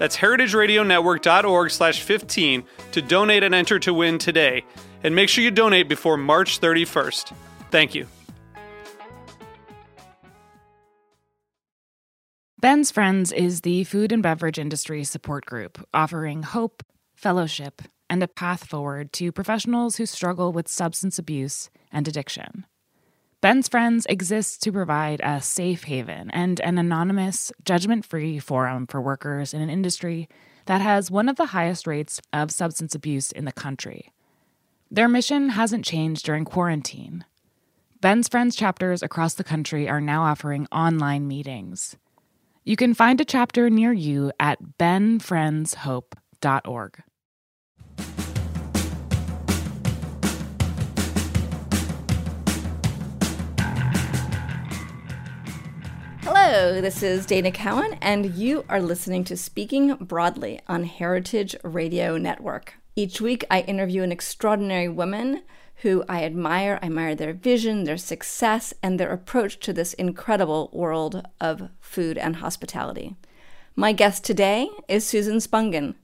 That's heritageradionetwork.org slash 15 to donate and enter to win today. And make sure you donate before March 31st. Thank you. Ben's Friends is the food and beverage industry support group offering hope, fellowship, and a path forward to professionals who struggle with substance abuse and addiction. Ben's Friends exists to provide a safe haven and an anonymous, judgment free forum for workers in an industry that has one of the highest rates of substance abuse in the country. Their mission hasn't changed during quarantine. Ben's Friends chapters across the country are now offering online meetings. You can find a chapter near you at bensfriendshope.org. Hello, this is Dana Cowan, and you are listening to Speaking Broadly on Heritage Radio Network. Each week, I interview an extraordinary woman who I admire. I admire their vision, their success, and their approach to this incredible world of food and hospitality. My guest today is Susan Spungen.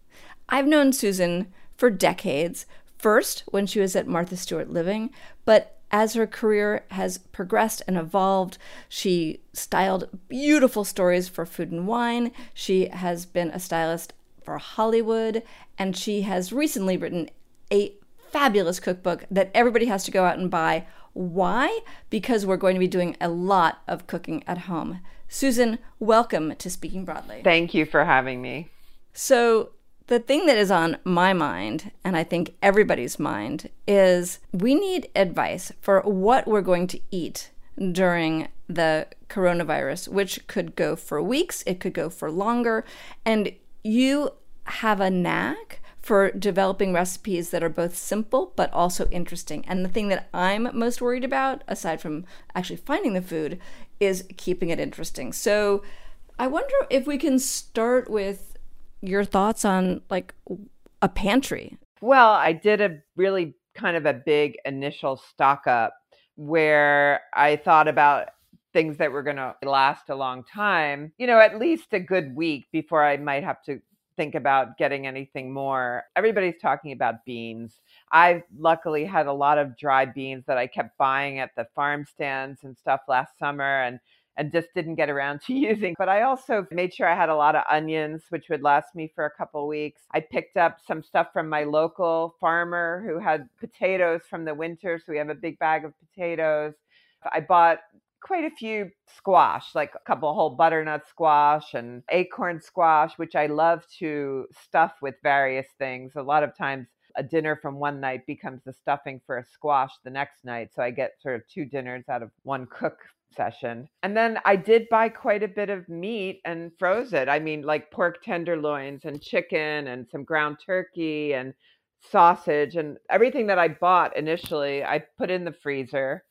I've known Susan for decades, first when she was at Martha Stewart Living, but as her career has progressed and evolved, she styled beautiful stories for Food and Wine. She has been a stylist for Hollywood, and she has recently written a fabulous cookbook that everybody has to go out and buy. Why? Because we're going to be doing a lot of cooking at home. Susan, welcome to Speaking Broadly. Thank you for having me. So, the thing that is on my mind, and I think everybody's mind, is we need advice for what we're going to eat during the coronavirus, which could go for weeks, it could go for longer. And you have a knack for developing recipes that are both simple but also interesting. And the thing that I'm most worried about, aside from actually finding the food, is keeping it interesting. So I wonder if we can start with your thoughts on like a pantry. Well, I did a really kind of a big initial stock up where I thought about things that were going to last a long time, you know, at least a good week before I might have to think about getting anything more. Everybody's talking about beans. I luckily had a lot of dry beans that I kept buying at the farm stands and stuff last summer and and just didn't get around to using. But I also made sure I had a lot of onions, which would last me for a couple weeks. I picked up some stuff from my local farmer who had potatoes from the winter. So we have a big bag of potatoes. I bought quite a few squash, like a couple whole butternut squash and acorn squash, which I love to stuff with various things. A lot of times a dinner from one night becomes the stuffing for a squash the next night. So I get sort of two dinners out of one cook session. And then I did buy quite a bit of meat and froze it. I mean, like pork tenderloins and chicken and some ground turkey and sausage and everything that I bought initially, I put in the freezer.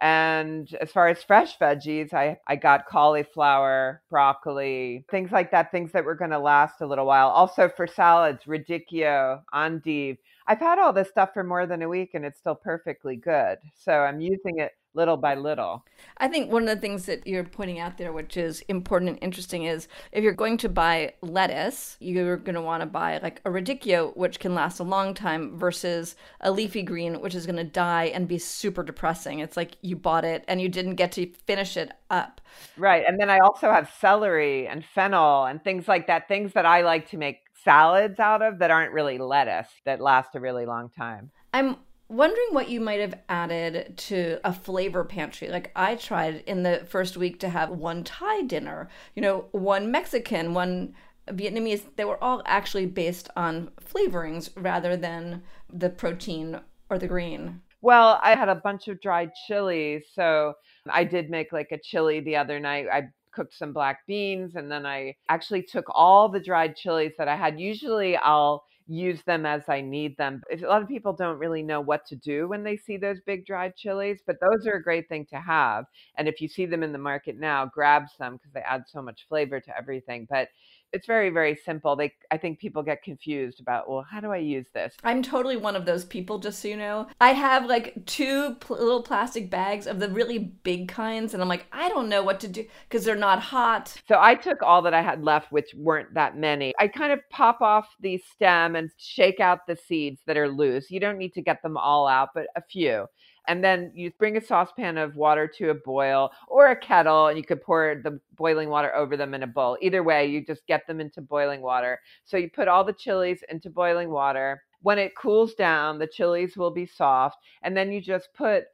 And as far as fresh veggies, I, I got cauliflower, broccoli, things like that, things that were going to last a little while. Also for salads, radicchio, endive. I've had all this stuff for more than a week and it's still perfectly good. So I'm using it little by little. I think one of the things that you're pointing out there, which is important and interesting, is if you're going to buy lettuce, you're going to want to buy like a radicchio, which can last a long time, versus a leafy green, which is going to die and be super depressing. It's like you bought it and you didn't get to finish it up. Right. And then I also have celery and fennel and things like that, things that I like to make salads out of that aren't really lettuce that last a really long time. I'm wondering what you might have added to a flavor pantry. Like I tried in the first week to have one Thai dinner, you know, one Mexican, one Vietnamese. They were all actually based on flavorings rather than the protein or the green. Well, I had a bunch of dried chilies. So I did make like a chili the other night. I cooked some black beans and then I actually took all the dried chilies that I had. Usually I'll use them as I need them. A lot of people don't really know what to do when they see those big dried chilies, but those are a great thing to have. And if you see them in the market now, grab some because they add so much flavor to everything. But it's very very simple they i think people get confused about well how do i use this? I'm totally one of those people just so you know. I have like two pl- little plastic bags of the really big kinds and i'm like i don't know what to do because they're not hot. So i took all that i had left which weren't that many. I kind of pop off the stem and shake out the seeds that are loose. You don't need to get them all out but a few and then you bring a saucepan of water to a boil or a kettle and you could pour the boiling water over them in a bowl. Either way you just get them into boiling water. So you put all the chilies into boiling water. When it cools down the chilies will be soft and then you just put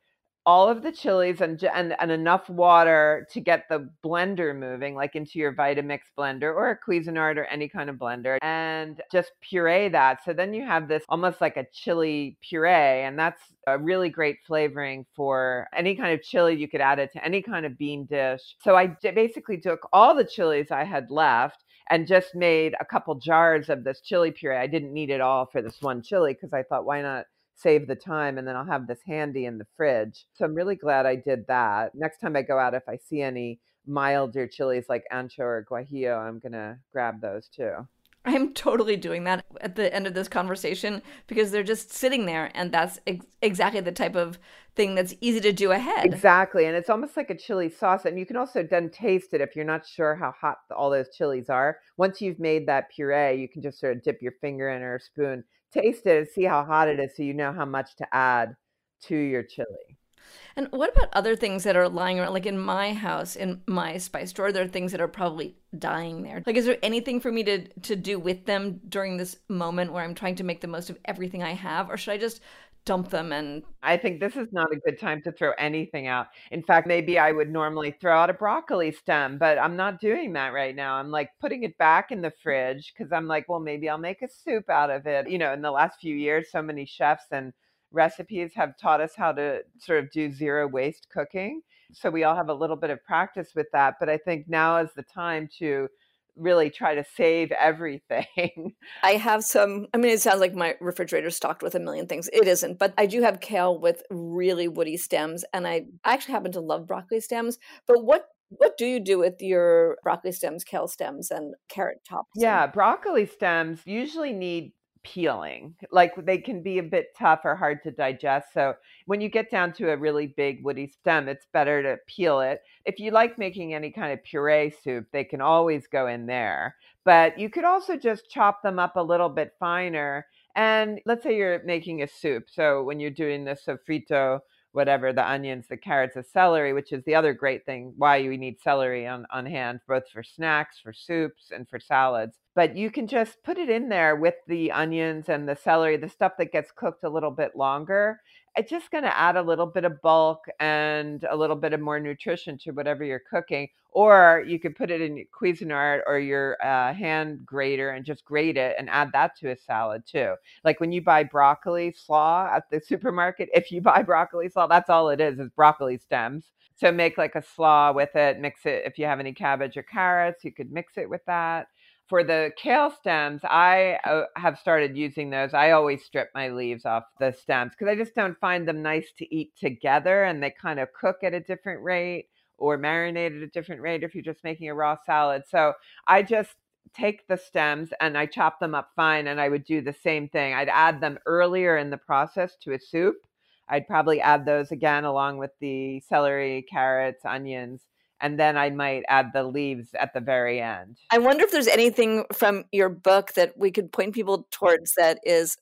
all of the chilies and, and, and enough water to get the blender moving, like into your Vitamix blender or a Cuisinart or any kind of blender, and just puree that. So then you have this almost like a chili puree, and that's a really great flavoring for any kind of chili. You could add it to any kind of bean dish. So I basically took all the chilies I had left and just made a couple jars of this chili puree. I didn't need it all for this one chili because I thought, why not save the time and then I'll have this handy in the fridge. So I'm really glad I did that. Next time I go out, if I see any milder chilies like ancho or guajillo, I'm going to grab those too. I'm totally doing that at the end of this conversation because they're just sitting there, and that's ex- exactly the type of thing that's easy to do ahead. Exactly, and it's almost like a chili sauce, and you can also then taste it if you're not sure how hot all those chilies are. Once you've made that puree, you can just sort of dip your finger in or a spoon taste it and see how hot it is so you know how much to add to your chili. And what about other things that are lying around? Like in my house, in my spice drawer, there are things that are probably dying there. Like, is there anything for me to to do with them during this moment where I'm trying to make the most of everything I have, or should I just dump them and I think this is not a good time to throw anything out. In fact, maybe I would normally throw out a broccoli stem, but I'm not doing that right now. I'm like putting it back in the fridge cuz I'm like, well, maybe I'll make a soup out of it. You know, in the last few years so many chefs and recipes have taught us how to sort of do zero waste cooking. So we all have a little bit of practice with that, but I think now is the time to really try to save everything. I have some, I mean, it sounds like my refrigerator stocked with a million things. It isn't, but I do have kale with really woody stems, and I, I actually happen to love broccoli stems. But what what do you do with your broccoli stems, kale stems, and carrot tops? Yeah, broccoli stems usually need peeling. Like they can be a bit tough or hard to digest. So when you get down to a really big woody stem, it's better to peel it. If you like making any kind of puree soup, they can always go in there. But you could also just chop them up a little bit finer. And let's say you're making a soup. So when you're doing the sofrito, whatever the onions, the carrots, the celery, which is the other great thing why you need celery on, on hand, both for snacks, for soups, and for salads. But you can just put it in there with the onions and the celery, the stuff that gets cooked a little bit longer it's just going to add a little bit of bulk and a little bit of more nutrition to whatever you're cooking. Or you could put it in your Cuisinart or your uh, hand grater and just grate it and add that to a salad too. Like when you buy broccoli slaw at the supermarket, if you buy broccoli slaw, that's all it is, is broccoli stems. So make like a slaw with it, mix it. If you have any cabbage or carrots, you could mix it with that for the kale stems, I uh, have started using those. I always strip my leaves off the stems because I just don't find them nice to eat together and they kind of cook at a different rate or marinate at a different rate if you're just making a raw salad. So I just take the stems and I chop them up fine and I would do the same thing. I'd add them earlier in the process to a soup. I'd probably add those again along with the celery, carrots, onions and then I might add the leaves at the very end. I wonder if there's anything from your book that we could point people towards that is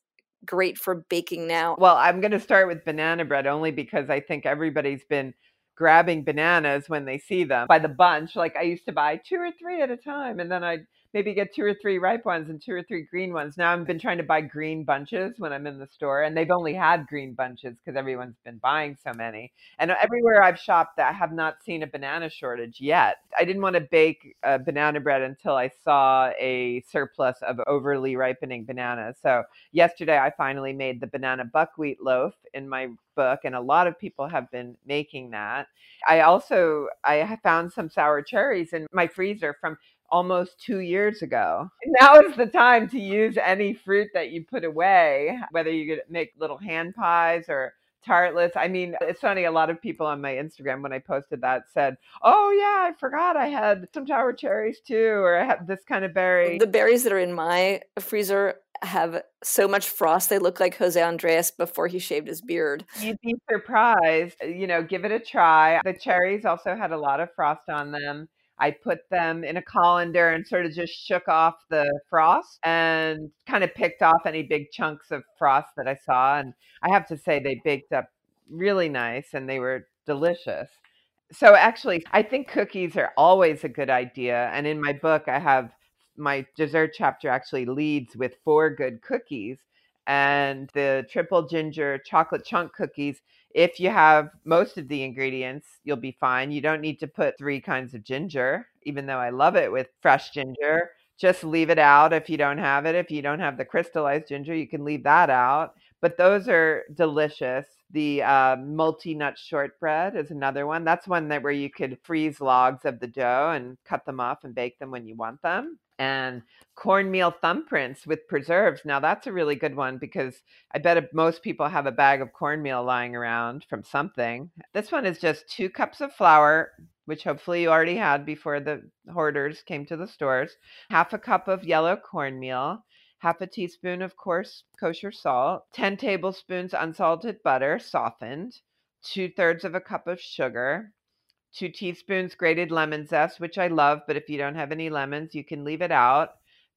great for baking now. Well, I'm going to start with banana bread only because I think everybody's been grabbing bananas when they see them by the bunch. Like I used to buy two or three at a time and then I'd maybe get two or three ripe ones and two or three green ones. Now I've been trying to buy green bunches when I'm in the store, and they've only had green bunches because everyone's been buying so many. And uh, everywhere I've shopped, I have not seen a banana shortage yet. I didn't want to bake a banana bread until I saw a surplus of overly ripening bananas. So yesterday I finally made the banana buckwheat loaf in my book and a lot of people have been making that. I also I found some sour cherries in my freezer from almost two years ago. Now is the time to use any fruit that you put away, whether you make little hand pies or tartlets. I mean, it's funny, a lot of people on my Instagram when I posted that said, Oh, yeah, I forgot I had some sour cherries too, or I have this kind of berry. The berries that are in my freezer have so much frost they look like Jose Andres before he shaved his beard. You'd be surprised. You know, give it a try. The cherries also had a lot of frost on them. I put them in a colander and sort of just shook off the frost and kind of picked off any big chunks of frost that I saw. And I have to say, they baked up really nice and they were delicious. So, actually, I think cookies are always a good idea. And in my book, I have my dessert chapter actually leads with four good cookies. And the triple ginger chocolate chunk cookies if you have most of the ingredients, you'll be fine. You don't need to put three kinds of ginger, even though I love it with fresh ginger. Just leave it out if you don't have it. If you don't have the crystallized ginger, you can leave that out. But those are delicious. The uh, multi nut shortbread is another one. That's one that where you could freeze logs of the dough and cut them off and bake them when you want them and cornmeal thumbprints with preserves. Now that's a really good one because I bet most people have a bag of cornmeal lying around from something. This one is just two cups of flour, which hopefully you already had before the hoarders came to the stores, half a cup of yellow cornmeal, half a teaspoon of coarse kosher salt, 10 tablespoons unsalted butter, softened, two thirds of a cup of sugar, two teaspoons grated lemon zest, which I love, but if you don't have any lemons, you can leave it out.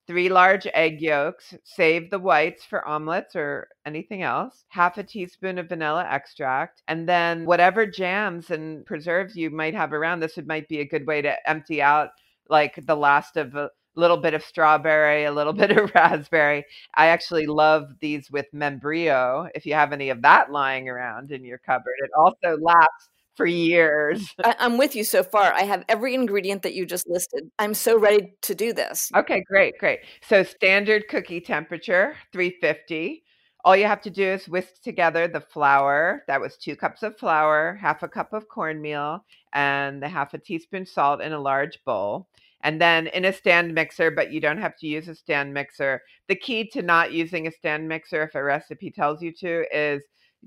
Three large egg yolks, save the whites for omelets or anything else. Half a teaspoon of vanilla extract. And then whatever jams and preserves you might have around, this might be a good way to empty out like the last of a little bit of strawberry, a little bit of raspberry. I actually love these with membrillo. If you have any of that lying around in your cupboard, it also lasts for years. I, am with you so far. I have every ingredient that you just listed. I'm so ready to do this. Okay, great, great. So standard cookie temperature, 350. All you have to do is whisk together the flour. That was two cups of flour, half a cup of cornmeal, and the half a teaspoon salt in a large bowl. And then in a stand mixer, but you don't have to use a stand mixer. The key to not using a stand mixer, if a recipe tells you to, is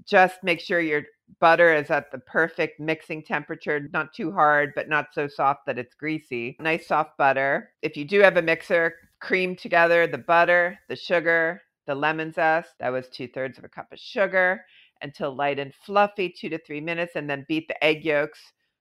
just make sure your butter is at the perfect mixing temperature, not too hard, but not so soft that it's greasy. Nice soft butter. If you do have a mixer, cream together the butter, the sugar, the lemon zest. That was two thirds of a cup of sugar until light and fluffy, two to three minutes, and then beat the egg yolks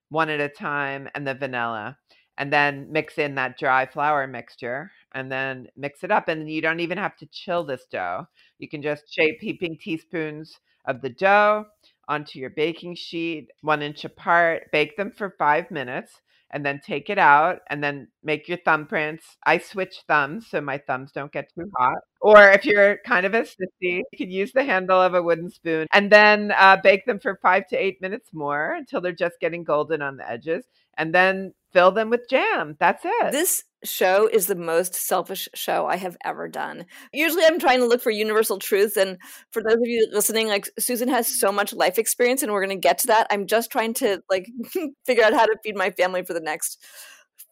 one at a time and the vanilla. And then mix in that dry flour mixture and then mix it up. And you don't even have to chill this dough. You can just shape heaping teaspoons of the dough onto your baking sheet, one inch apart. Bake them for five minutes and then take it out and then make your thumbprints. I switch thumbs so my thumbs don't get too hot. Or if you're kind of a sissy, you could use the handle of a wooden spoon and then uh, bake them for five to eight minutes more until they're just getting golden on the edges. And then fill them with jam. That's it. This show is the most selfish show I have ever done. Usually I'm trying to look for universal truths and for those of you listening like Susan has so much life experience and we're going to get to that. I'm just trying to like figure out how to feed my family for the next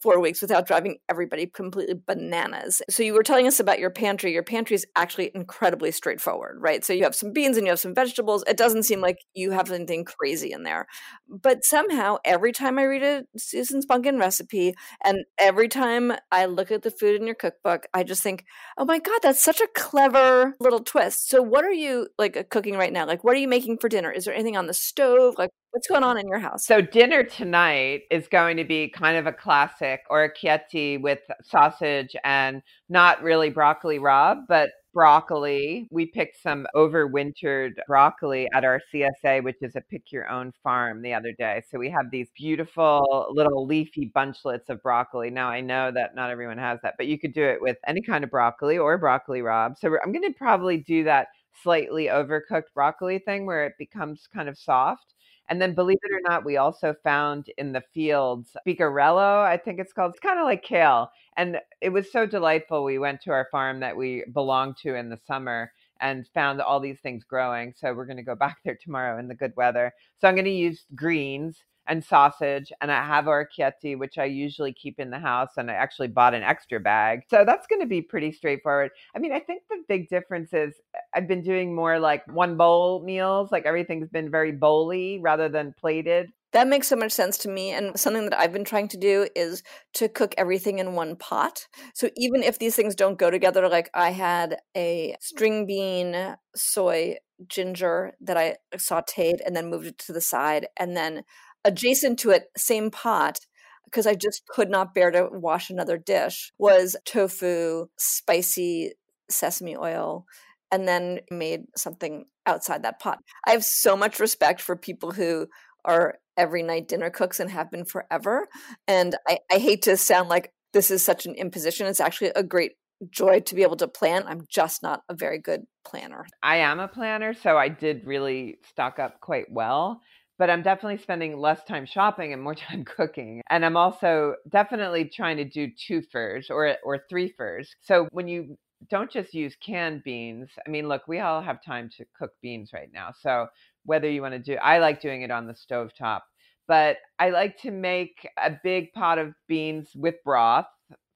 four weeks without driving everybody completely bananas. So you were telling us about your pantry. Your pantry is actually incredibly straightforward, right? So you have some beans and you have some vegetables. It doesn't seem like you have anything crazy in there. But somehow every time I read a Susan Spungen recipe and every time I look at the food in your cookbook, I just think, oh my God, that's such a clever little twist. So what are you like cooking right now? Like what are you making for dinner? Is there anything on the stove? Like What's going on in your house? So dinner tonight is going to be kind of a classic orecchiette with sausage and not really broccoli rabe, but broccoli. We picked some overwintered broccoli at our CSA, which is a pick your own farm the other day. So we have these beautiful little leafy bunchlets of broccoli. Now I know that not everyone has that, but you could do it with any kind of broccoli or broccoli rabe. So I'm going to probably do that slightly overcooked broccoli thing where it becomes kind of soft. And then, believe it or not, we also found in the fields spigarello, I think it's called. It's kind of like kale. And it was so delightful. We went to our farm that we belonged to in the summer and found all these things growing. So we're going to go back there tomorrow in the good weather. So I'm going to use greens and sausage and I have orecchiette, which I usually keep in the house. And I actually bought an extra bag. So that's going to be pretty straightforward. I mean, I think the big difference is uh, I've been doing more like one bowl meals, like everything's been very bowly rather than plated. That makes so much sense to me. And something that I've been trying to do is to cook everything in one pot. So even if these things don't go together, like I had a string bean, soy, ginger that I sauteed and then moved it to the side. And then adjacent to it, same pot, because I just could not bear to wash another dish, was tofu, spicy sesame oil, and then made something outside that pot. I have so much respect for people who are every night dinner cooks and have been forever. And I, I hate to sound like this is such an imposition. It's actually a great joy to be able to plan. I'm just not a very good planner. I am a planner, so I did really stock up quite well but I'm definitely spending less time shopping and more time cooking. And I'm also definitely trying to do two furs or or three furs. So when you don't just use canned beans, I mean, look, we all have time to cook beans right now. So whether you want to do, I like doing it on the stove top, but I like to make a big pot of beans with broth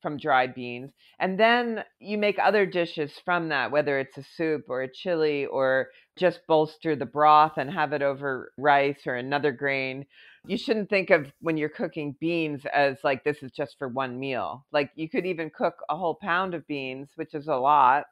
from dried beans. And then you make other dishes from that, whether it's a soup or a chili or just bolster the broth and have it over rice or another grain. You shouldn't think of when you're cooking beans as like this is just for one meal. Like you could even cook a whole pound of beans, which is a lot,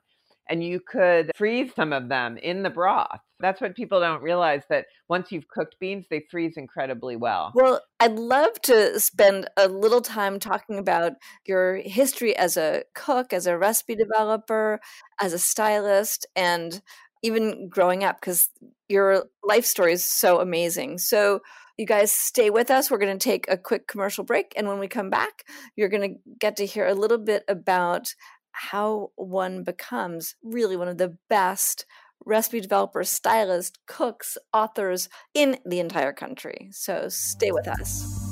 and you could freeze some of them in the broth. That's what people don't realize that once you've cooked beans, they freeze incredibly well. Well, I'd love to spend a little time talking about your history as a cook, as a recipe developer, as a stylist, and even growing up because your life story is so amazing. So, you guys stay with us. We're going to take a quick commercial break. And when we come back, you're going to get to hear a little bit about how one becomes really one of the best recipe developers, stylists, cooks, authors in the entire country. So stay with us.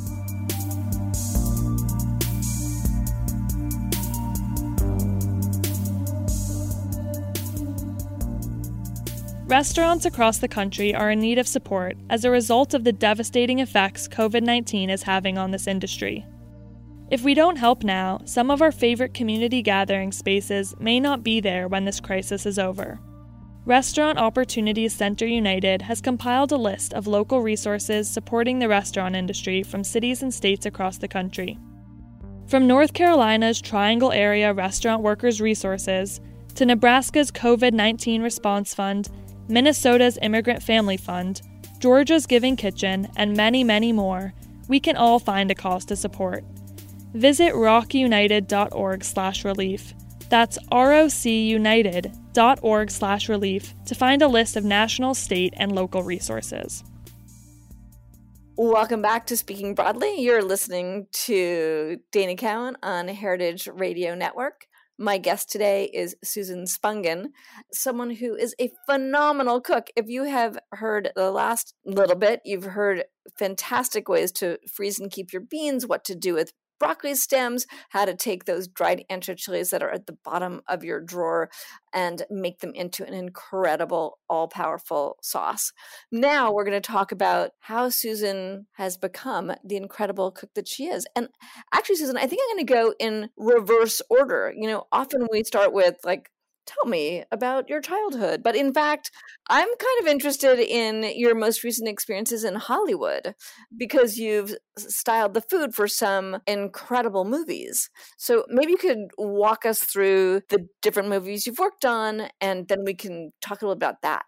Restaurants across the country are in need of support as a result of the devastating effects COVID 19 is having on this industry. If we don't help now, some of our favorite community gathering spaces may not be there when this crisis is over. Restaurant Opportunities Center United has compiled a list of local resources supporting the restaurant industry from cities and states across the country. From North Carolina's Triangle Area Restaurant Workers Resources to Nebraska's COVID 19 Response Fund, Minnesota's Immigrant Family Fund, Georgia's Giving Kitchen, and many, many more, we can all find a cause to support. Visit rocunited.org/relief. That's rocunited.org/relief to find a list of national, state, and local resources. Welcome back to Speaking Broadly. You're listening to Dana Cowan on Heritage Radio Network. My guest today is Susan Spungen, someone who is a phenomenal cook. If you have heard the last little bit, you've heard fantastic ways to freeze and keep your beans, what to do with broccoli stems, how to take those dried chilies that are at the bottom of your drawer and make them into an incredible, all powerful sauce. Now we're going to talk about how Susan has become the incredible cook that she is. And actually, Susan, I think I'm going to go in reverse order. You know, often we start with like tell me about your childhood. But in fact, I'm kind of interested in your most recent experiences in Hollywood because you've styled the food for some incredible movies. So maybe you could walk us through the different movies you've worked on, and then we can talk a little about that.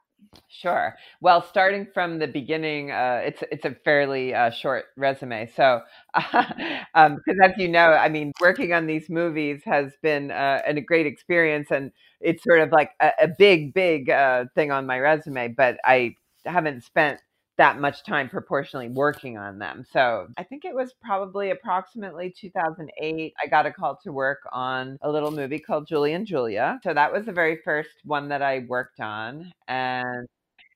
Sure. Well, starting from the beginning, uh, it's it's a fairly uh, short resume. So, because um, as you know, I mean, working on these movies has been uh, a great experience, and it's sort of like a, a big, big uh, thing on my resume. But I haven't spent that much time proportionally working on them. So I think it was probably approximately 2008. I got a call to work on a little movie called Julie and Julia. So that was the very first one that I worked on. And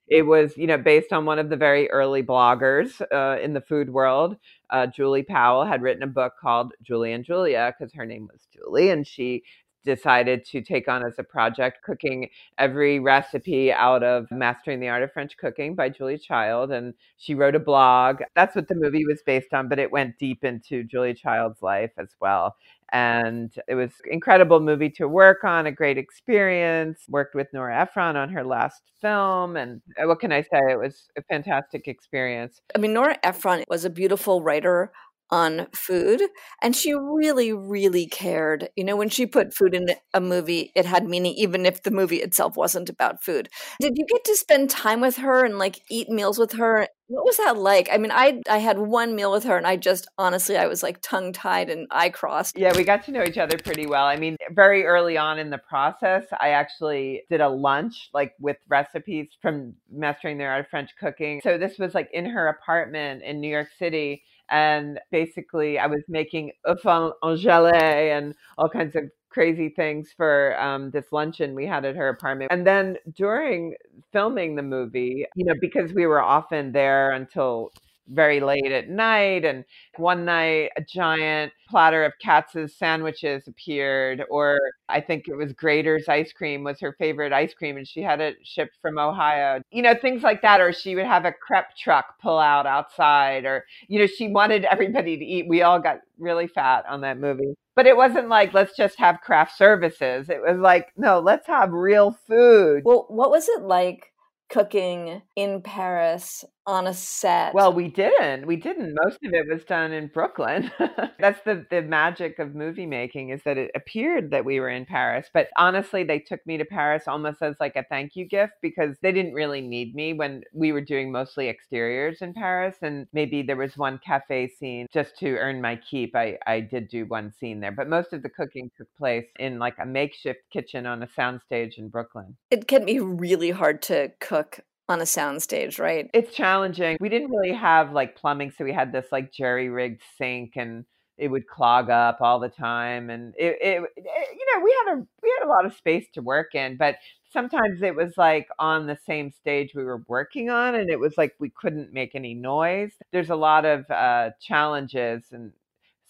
it was, you know, based on one of the very early bloggers uh, in the food world. Uh, Julie Powell had written a book called Julie and Julia because her name was Julie, and she decided to take on as a project cooking every recipe out of Mastering the Art of French Cooking by Julia Child. And she wrote a blog. That's what the movie was based on, but it went deep into Julia Child's life as well. And it was incredible movie to work on, a great experience. Worked with Nora Ephron on her last film. And uh, what can I say? It was a fantastic experience. I mean, Nora Ephron was a beautiful writer on food and she really really cared. You know when she put food in a movie it had meaning even if the movie itself wasn't about food. Did you get to spend time with her and like eat meals with her? What was that like? I mean i i had one meal with her and i just honestly i was like tongue tied and eye crossed. Yeah we got to know each other pretty well. I mean very early on in the process i actually did a lunch like with recipes from mastering the art of french cooking. So this was like in her apartment in new york city and basically I was making œufs en gelée and all kinds of crazy things for um, this luncheon we had at her apartment. And then during filming the movie, you know, because we were often there until very late at night. And one night, a giant platter of Katz's sandwiches appeared, or I think it was Graeter's ice cream was her favorite ice cream, and she had it shipped from Ohio. You know, things like that. Or she would have a crepe truck pull out outside, or, you know, she wanted everybody to eat. We all got really fat on that movie. But it wasn't like, let's just have craft services. It was like, no, let's have real food. Well, what was it like? cooking in Paris on a set. Well, we didn't. We didn't. Most of it was done in Brooklyn. That's the the magic of movie making is that it appeared that we were in Paris, but honestly, they took me to Paris almost as like a thank you gift because they didn't really need me when we were doing mostly exteriors in Paris and maybe there was one cafe scene just to earn my keep. I I did do one scene there, but most of the cooking took place in like a makeshift kitchen on a soundstage in Brooklyn. It can be really hard to cook on a soundstage, right? It's challenging. We didn't really have like plumbing, so we had this like jerry rigged sink and it would clog up all the time and it, it, it, you know we had a we had a lot of space to work in but sometimes it was like on the same stage we were working on and it was like we couldn't make any noise there's a lot of uh, challenges and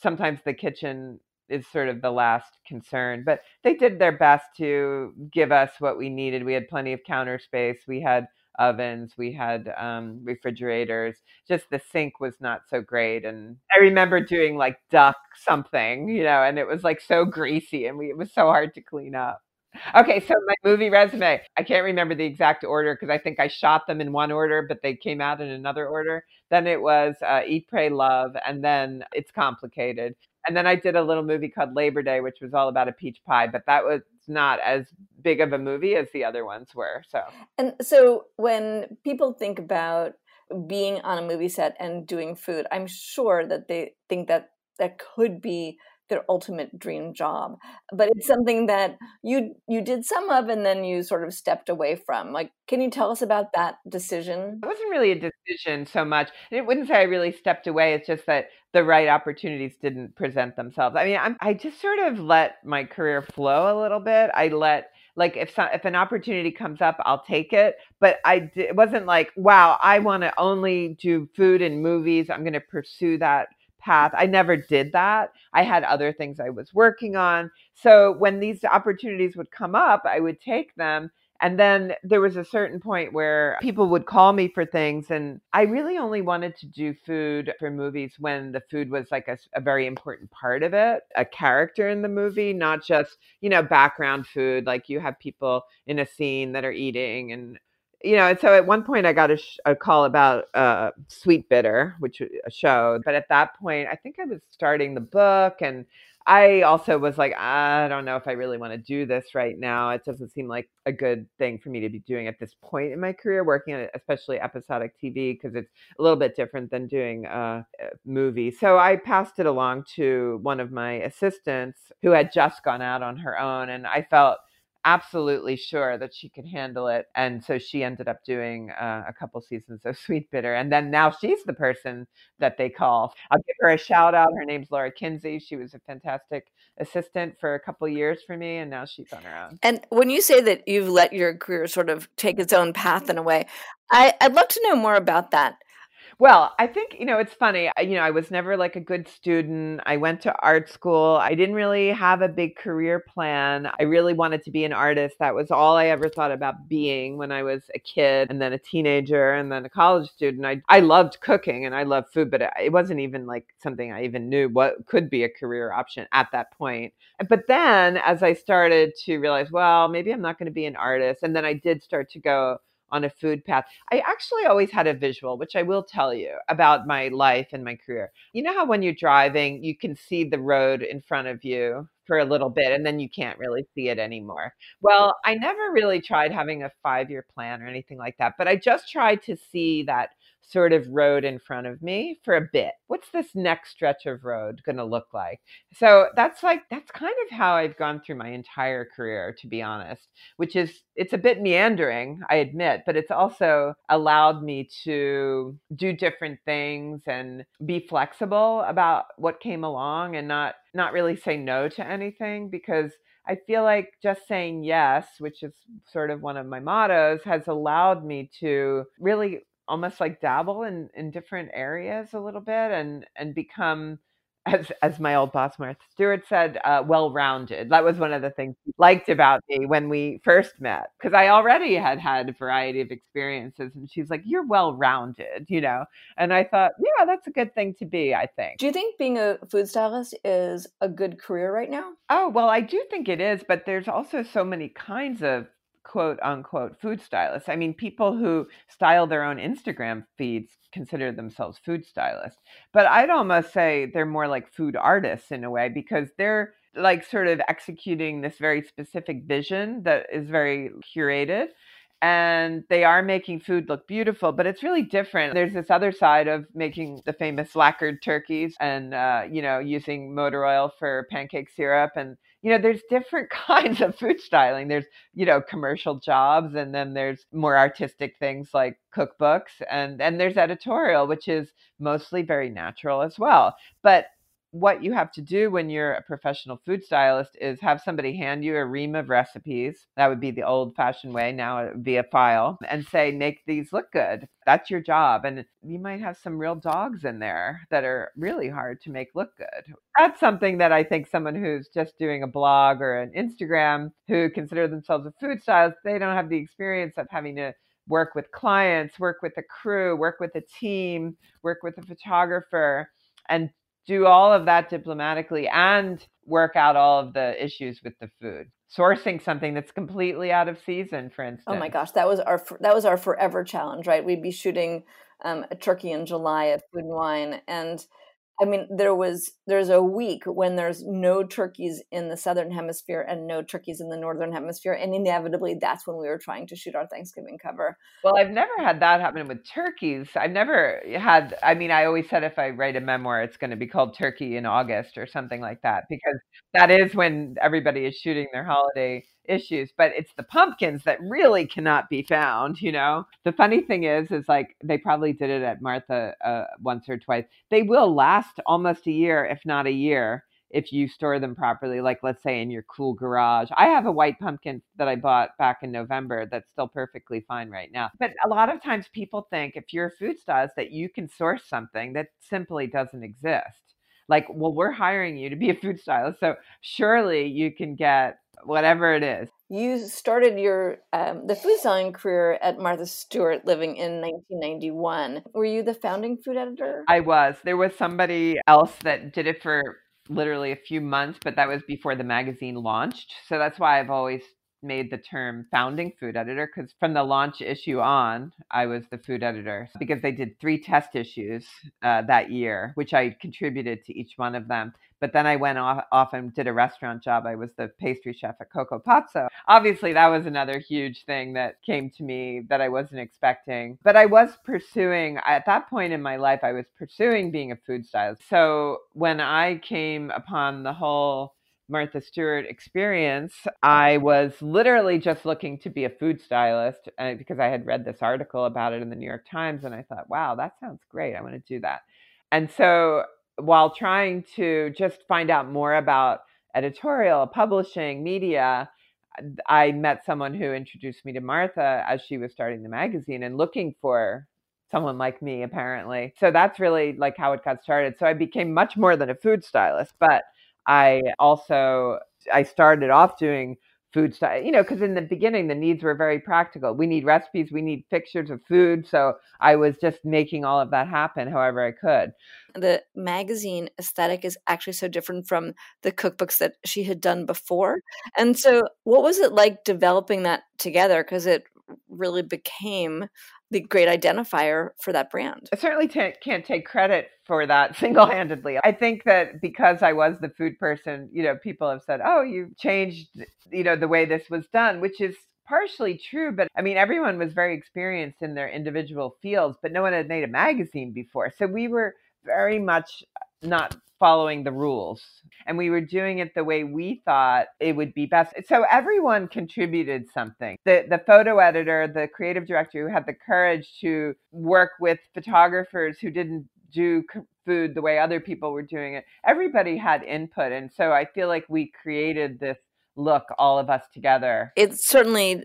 sometimes the kitchen is sort of the last concern but they did their best to give us what we needed we had plenty of counter space we had ovens, we had um, refrigerators. Just the sink was not so great. And I remember doing like duck something, you know, and it was like so greasy and we, it was so hard to clean up. Okay, so my movie resume, I can't remember the exact order because I think I shot them in one order, but they came out in another order. Then it was uh, Eat, Pray, Love, and then It's Complicated. And then I did a little movie called Labor Day, which was all about a peach pie, but that was not as big of a movie as the other ones were. So, and so when people think about being on a movie set and doing food, I'm sure that they think that that could be their ultimate dream job. But it's something that you you did some of and then you sort of stepped away from. Like can you tell us about that decision? It wasn't really a decision so much it wouldn't say i really stepped away it's just that the right opportunities didn't present themselves. I mean I'm, i just sort of let my career flow a little bit. I let like if some, if an opportunity comes up i'll take it but i it wasn't like wow i want to only do food and movies i'm going to pursue that path. I never did that. I had other things I was working on. So when these opportunities would come up, I would take them. And then there was a certain point where people would call me for things. And I really only wanted to do food for movies when the food was like a, a very important part of it, a character in the movie, not just, you know, background food. Like you have people in a scene that are eating and you know, and so at one point I got a, sh- a call about uh, Sweetbitter, which a show. But at that point, I think I was starting the book, and I also was like, I don't know if I really want to do this right now. It doesn't seem like a good thing for me to be doing at this point in my career, working on especially episodic TV, because it's a little bit different than doing a movie. So I passed it along to one of my assistants who had just gone out on her own. And I felt absolutely sure that she could handle it. And so she ended up doing uh, a couple seasons of Sweetbitter. And then now she's the person that they call. I'll give her a shout out. Her name's Laura Kinsey. She was a fantastic assistant for a couple years for me, and now she's on her own. And when you say that you've let your career sort of take its own path in a way, I, I'd love to know more about that. Well, I think, you know, it's funny. You know, I was never like a good student. I went to art school. I didn't really have a big career plan. I really wanted to be an artist. That was all I ever thought about being when I was a kid and then a teenager and then a college student. I, I loved cooking and I loved food, but it, it wasn't even like something I even knew what could be a career option at that point. But then as I started to realize, well, maybe I'm not going to be an artist. And then I did start to go, on a food path. I actually always had a visual, which I will tell you about my life and my career. You know how when you're driving, you can see the road in front of you for a little bit and then you can't really see it anymore. Well, I never really tried having a five year plan or anything like that, but I just tried to see that sort of road in front of me for a bit. What's this next stretch of road going to look like? So that's like, that's kind of how I've gone through my entire career, to be honest, which is, it's a bit meandering, I admit, but it's also allowed me to do different things and be flexible about what came along and not, not really say no to anything because I feel like just saying yes, which is sort of one of my mottos, has allowed me to really almost like dabble in in different areas a little bit and and become as as my old boss Martha Stewart said, uh, well rounded. That was one of the things he liked about me when we first met because I already had had a variety of experiences, and she's like, "You're well rounded," you know. And I thought, yeah, that's a good thing to be. I think. Do you think being a food stylist is a good career right now? Oh well, I do think it is, but there's also so many kinds of quote unquote food stylists. I mean, people who style their own Instagram feeds consider themselves food stylists. But I'd almost say they're more like food artists in a way because they're like sort of executing this very specific vision that is very curated and they are making food look beautiful, but it's really different. There's this other side of making the famous lacquered turkeys and, uh, you know, using motor oil for pancake syrup. And, you know, there's different kinds of food styling. There's, you know, commercial jobs, and then there's more artistic things like cookbooks, and, and there's editorial, which is mostly very natural as well. But what you have to do when you're a professional food stylist is have somebody hand you a ream of recipes. That would be the old fashioned way. Now uh, it would be a file and say, make these look good. That's your job. And you might have some real dogs in there that are really hard to make look good. That's something that I think someone who's just doing a blog or an Instagram who consider themselves a food stylist, they don't have the experience of having to work with clients, work with a crew, work with a team, work with a photographer and do all of that diplomatically and work out all of the issues with the food. Sourcing something that's completely out of season for instance oh my gosh that was our that was our forever challenge right? We'd be shooting um, a turkey in july at food and wine and I mean, there was there's a week when there's no turkeys in the southern hemisphere and no turkeys in the northern hemisphere, and inevitably that's when we were trying to shoot our Thanksgiving cover. Well, I've never had that happen with turkeys. I've never had. I mean, I always said if I write a memoir, it's going to be called Turkey in August or something like that because that is when everybody is shooting their holiday issues but it's the pumpkins that really cannot be found you know? The funny thing is is like they probably did it at martha uh, once or twice. They will last almost a year if not a year if you store them properly like let's say in your cool garage. I have a white pumpkin that i bought back in november that's still perfectly fine right now. But a lot of times people think if you're a food stylist that you can source something that simply doesn't exist. Like well we're hiring you to be a food stylist so surely you can get whatever it is. You started your um, the food styling career at Martha Stewart Living in 1991. Were you the founding food editor? I was. There was somebody else that did it for literally a few months, but that was before the magazine launched. So that's why I've always made the term founding food editor because from the launch issue on, I was the food editor because they did three test issues uh, that year, which I contributed to each one of them. But then I went off, off and did a restaurant job. I was the pastry chef at Coco Pazzo. Obviously, that was another huge thing that came to me that I wasn't expecting. But I was pursuing, at that point in my life, I was pursuing being a food stylist. So when I came upon the whole Martha Stewart experience, I was literally just looking to be a food stylist uh, because I had read this article about it in the New York Times and I thought, wow, that sounds great. I want to do that. And so while trying to just find out more about editorial, publishing, media, I met someone who introduced me to Martha as she was starting the magazine and looking for someone like me apparently. So that's really like how it got started. So I became much more than a food stylist, but I also I started off doing food style, you know, because in the beginning the needs were very practical. We need recipes, we need pictures of food. So I was just making all of that happen however I could. The magazine aesthetic is actually so different from the cookbooks that she had done before. And so, what was it like developing that together? Because it really became the great identifier for that brand. I certainly t- can't take credit for that single handedly. I think that because I was the food person, you know, people have said, oh, you changed, you know, the way this was done, which is partially true, but I mean, everyone was very experienced in their individual fields, but no one had made a magazine before. So we were very much not following the rules and we were doing it the way we thought it would be best. So everyone contributed something. The the photo editor the creative director who had the courage to work with photographers who didn't do food the way other people were doing it everybody had input and so i feel like we created this look all of us together. It certainly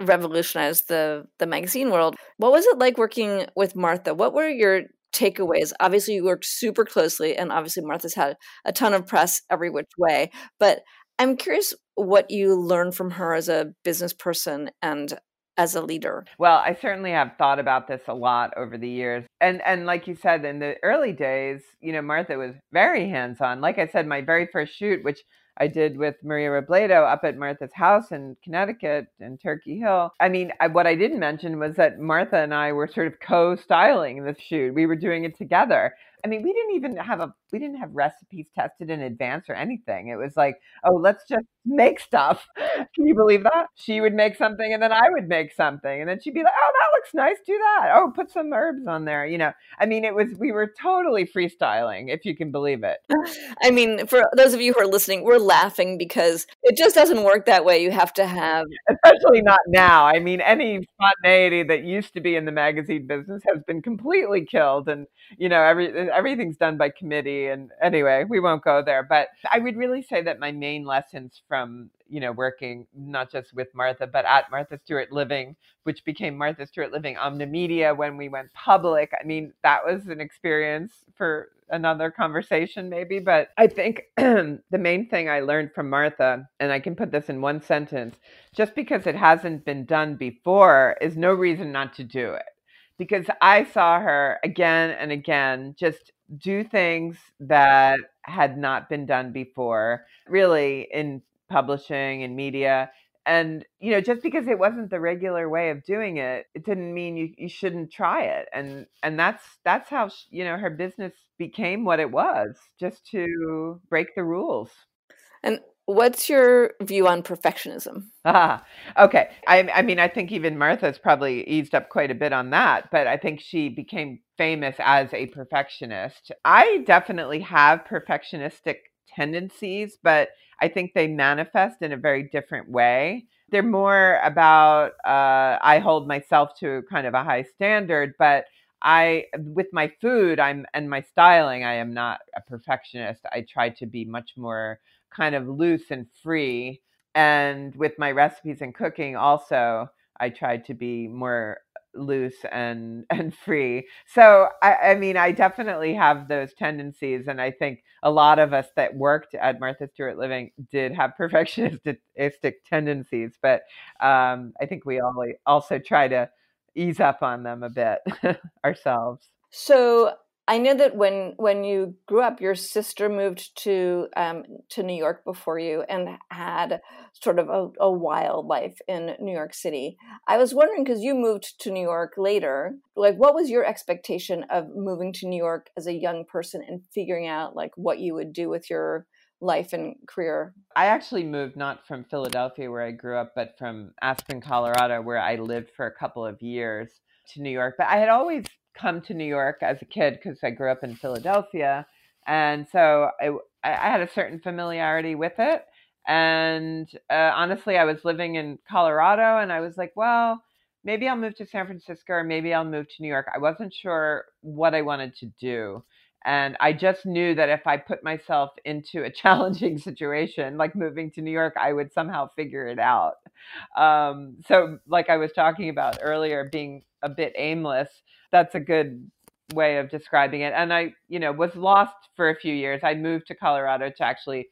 revolutionized the the magazine world. What was it like working with martha? What were your takeaways. Obviously, you worked super closely, and obviously, Martha's had a ton of press every which way. But I'm curious what you learned from her as a business person and as a leader. Well, I certainly have thought about this a lot over the years. And and like you said in the early days, you know, Martha was very hands-on. Like I said, my very first shoot which I did with Maria Robledo up at Martha's house in Connecticut in Turkey Hill. I mean, I, what I didn't mention was that Martha and I were sort of co-styling this shoot. We were doing it together. I mean, we didn't even have a we didn't have recipes tested in advance or anything. It was like, oh, let's just make stuff. Can you believe that? She would make something and then I would make something. And then she'd be like, oh, that looks nice. Do that. Oh, put some herbs on there. You know, I mean, it was, we were totally freestyling, if you can believe it. I mean, for those of you who are listening, we're laughing because it just doesn't work that way. You have to have, especially not now. I mean, any spontaneity that used to be in the magazine business has been completely killed. And, you know, every, everything's done by committee. And anyway, we won't go there. But I would really say that my main lessons from you know working not just with Martha but at Martha Stewart Living, which became Martha Stewart Living Omnimedia when we went public. I mean, that was an experience for another conversation maybe, but I think the main thing I learned from Martha, and I can put this in one sentence, just because it hasn't been done before is no reason not to do it. Because I saw her again and again just do things that had not been done before, really in publishing and media. And, you know, just because it wasn't the regular way of doing it, it didn't mean you, you shouldn't try it. And and that's that's how, she, you know, her business became what it was, just to break the rules. And What's your view on perfectionism? Ah, okay. I, I, mean, I think even Martha's probably eased up quite a bit on that, but I think she became famous as a perfectionist. I definitely have perfectionistic tendencies, but I think they manifest in a very different way. They're more about, uh, I hold myself to kind of a high standard, but I, with my food, I'm, and my styling, I am not a perfectionist. I try to be much more kind of loose and free. And with my recipes and cooking, also, I try to be more loose and and free. So I, I mean, I definitely have those tendencies, and I think a lot of us that worked at Martha Stewart Living did have perfectionistic tendencies. But um, I think we all also try to ease up on them a bit ourselves. So I know that when when you grew up, your sister moved to um, to New York before you and had sort of a, a wild life in New York City. I was wondering because you moved to New York later, like what was your expectation of moving to New York as a young person and figuring out like what you would do with your life and career? I actually moved not from Philadelphia where I grew up, but from Aspen, Colorado, where I lived for a couple of years to New York. But I had always come to New York as a kid because I grew up in Philadelphia. And so I, I had a certain familiarity with it. And uh, honestly, I was living in Colorado and I was like, well, maybe I'll move to San Francisco or maybe I'll move to New York. I wasn't sure what I wanted to do. And I just knew that if I put myself into a challenging situation, like moving to New York, I would somehow figure it out. Um, so, like I was talking about earlier, being a bit aimless, that's a good way of describing it. And I, you know, was lost for a few years. I moved to Colorado to actually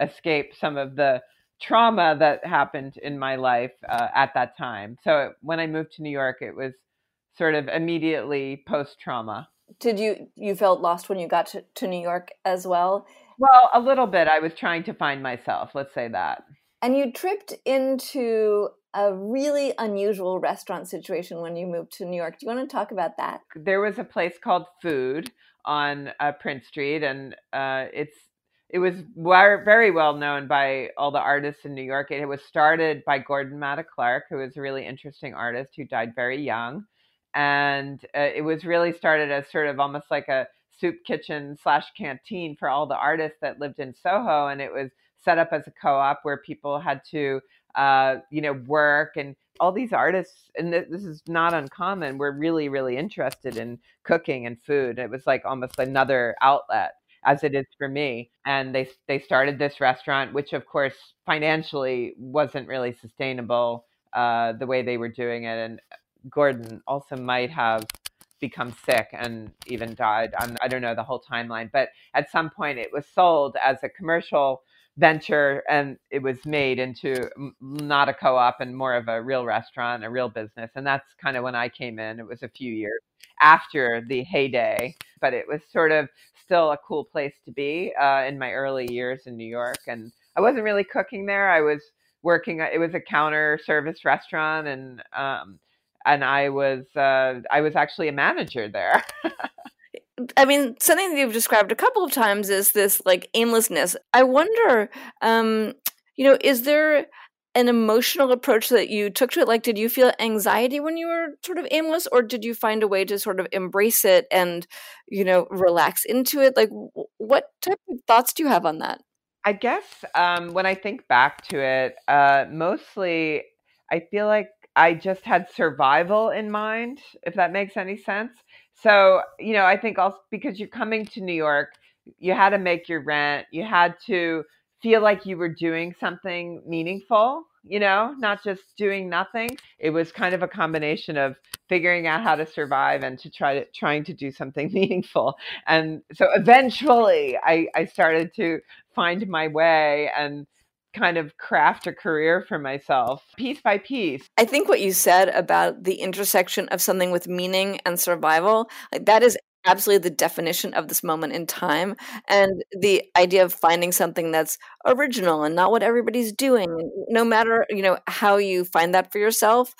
escape some of the trauma that happened in my life uh, at that time. So when I moved to New York, it was sort of immediately post trauma. Did you you felt lost when you got to, to New York as well? Well, a little bit. I was trying to find myself. Let's say that. And you tripped into a really unusual restaurant situation when you moved to New York. Do you want to talk about that? There was a place called Food on uh, Prince Street, and uh, it's it was very well known by all the artists in New York. It was started by Gordon Matta Clark, who was a really interesting artist who died very young, and uh, it was really started as sort of almost like a soup kitchen slash canteen for all the artists that lived in Soho, and it was set up as a co-op where people had to uh, you know, work and all these artists, and this is not uncommon, were really, really interested in cooking and food. It was like almost another outlet as it is for me. And they they started this restaurant, which of course financially wasn't really sustainable uh, the way they were doing it. And Gordon also might have become sick and even died. I'm, I do not know the whole timeline, but at some point it was sold as a commercial venture and it was made into not a co-op and more of a real restaurant a real business and that's kind of when i came in it was a few years after the heyday but it was sort of still a cool place to be uh, in my early years in new york and i wasn't really cooking there i was working it was a counter service restaurant and um, and i was uh, i was actually a manager there I mean, something that you've described a couple of times is this like aimlessness. I wonder, um, you know, is there an emotional approach that you took to it? Like, did you feel anxiety when you were sort of aimless, or did you find a way to sort of embrace it and, you know, relax into it? Like, what type of thoughts do you have on that? I guess um, when I think back to it, uh, mostly I feel like I just had survival in mind, if that makes any sense. So, you know, I think also because you're coming to New York, you had to make your rent, you had to feel like you were doing something meaningful, you know, not just doing nothing. It was kind of a combination of figuring out how to survive and to try to trying to do something meaningful. And so eventually I, I started to find my way and kind of craft a career for myself piece by piece. I think what you said about the intersection of something with meaning and survival, like that is absolutely the definition of this moment in time and the idea of finding something that's original and not what everybody's doing no matter you know how you find that for yourself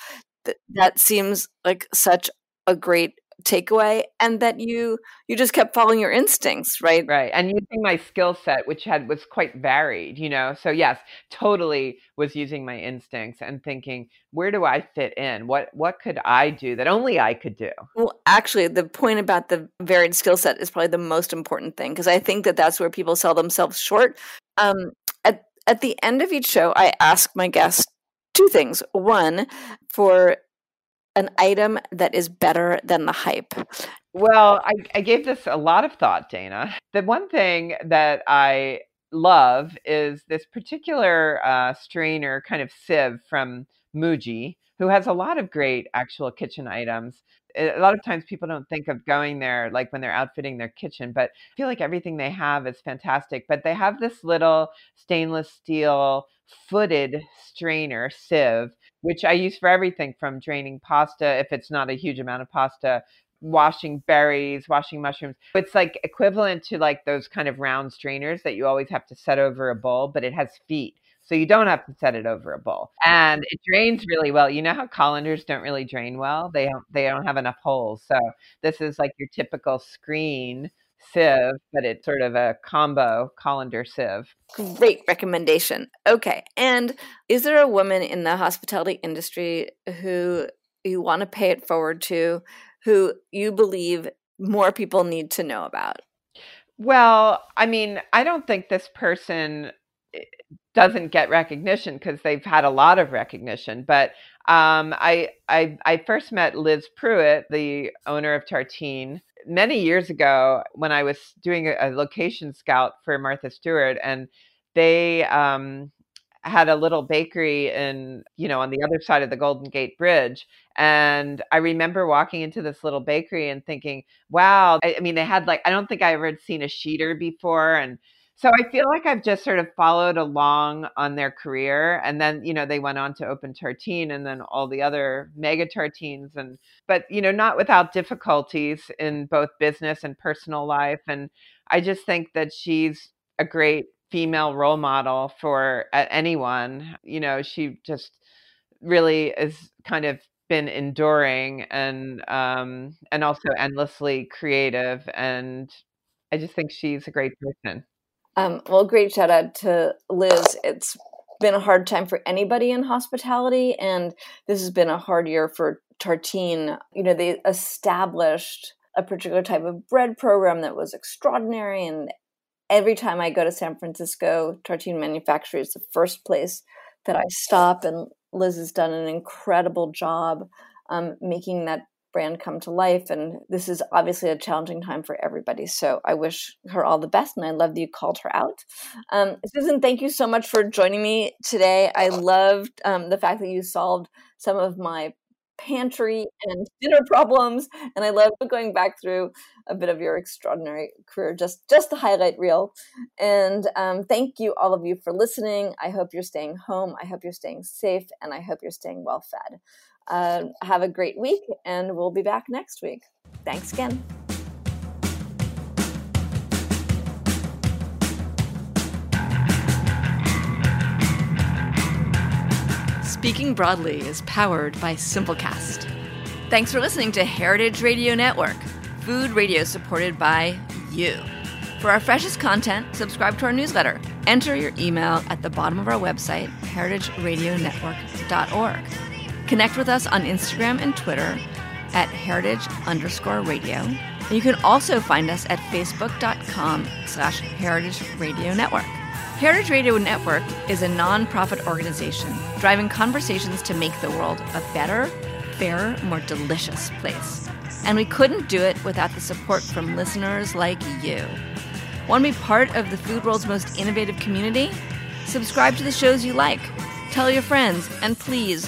that, that seems like such a great takeaway and that you you just kept following your instincts right? Right and using my skill set which had was quite varied you know? So yes totally was using my instincts and thinking where do i fit in? What what could i do that only i could do? Well actually the point about the varied skill set is probably the most important thing because i think that that's where people sell themselves short. Um at at the end of each show i ask my guests two things. One for an item that is better than the hype? Well, I, I gave this a lot of thought, Dana. The one thing that I love is this particular uh, strainer kind of sieve from Muji, who has a lot of great actual kitchen items. A lot of times people don't think of going there like when they're outfitting their kitchen, but I feel like everything they have is fantastic. But they have this little stainless steel footed strainer sieve which I use for everything from draining pasta if it's not a huge amount of pasta, washing berries, washing mushrooms. It's like equivalent to like those kind of round strainers that you always have to set over a bowl, but it has feet. So you don't have to set it over a bowl. And it drains really well. You know how colanders don't really drain well? They don't they don't have enough holes. So this is like your typical screen sieve, but it's sort of a combo colander sieve. Great recommendation. Okay. And is there a woman in the hospitality industry who you want to pay it forward to, who you believe more people need to know about? Well, I mean, I don't think this person eh, doesn't get recognition because they've had a lot of recognition. But um, I, I, I first met Liz Prueitt, the owner of Tartine, many years ago when I was doing a, a location scout for Martha Stewart, and they um, had a little bakery in you know on the other side of the golden gate bridge and i remember walking into this little bakery and thinking wow i, I mean they had like i don't think i ever had seen a sheeter before and so I feel like I've just sort of followed along on their career. And then, you know, they went on to open Tartine and then all the other mega tartines and but you know, not without difficulties in both business and personal life. And I just think that she's a great female role model for anyone. You know, she just really is kind of been enduring and um and also endlessly creative and I just think she's a great person. Um, well, great shout out to Liz. It's been a hard time for anybody in hospitality, and this has been a hard year for Tartine. You know, they established a particular type of bread program that was extraordinary, and every time I go to San Francisco, Tartine Manufactory is the first place that I stop, and Liz has done an incredible job um, making that brand come to life. And this is obviously a challenging time for everybody. So I wish her all the best. And I love that you called her out. Um, Susan, thank you so much for joining me today. I loved um, the fact that you solved some of my pantry and dinner problems and i love going back through a bit of your extraordinary career just just the highlight reel and um, thank you all of you for listening i hope you're staying home i hope you're staying safe and i hope you're staying well fed uh, have a great week, and we'll be back next week. Thanks again. Speaking Broadly is powered by Simplecast. Thanks for listening to Heritage Radio Network, food radio supported by you. For our freshest content, subscribe to our newsletter. Enter your email at the bottom of our website, heritageradionetwork.org. Connect with us on Instagram and Twitter at heritage underscore radio. You can also find us at facebook.com slash heritage radio network. Heritage Radio Network is a nonprofit organization driving conversations to make the world a better, fairer, more delicious place. And we couldn't do it without the support from listeners like you. Want to be part of the food world's most innovative community? Subscribe to the shows you like, tell your friends, and please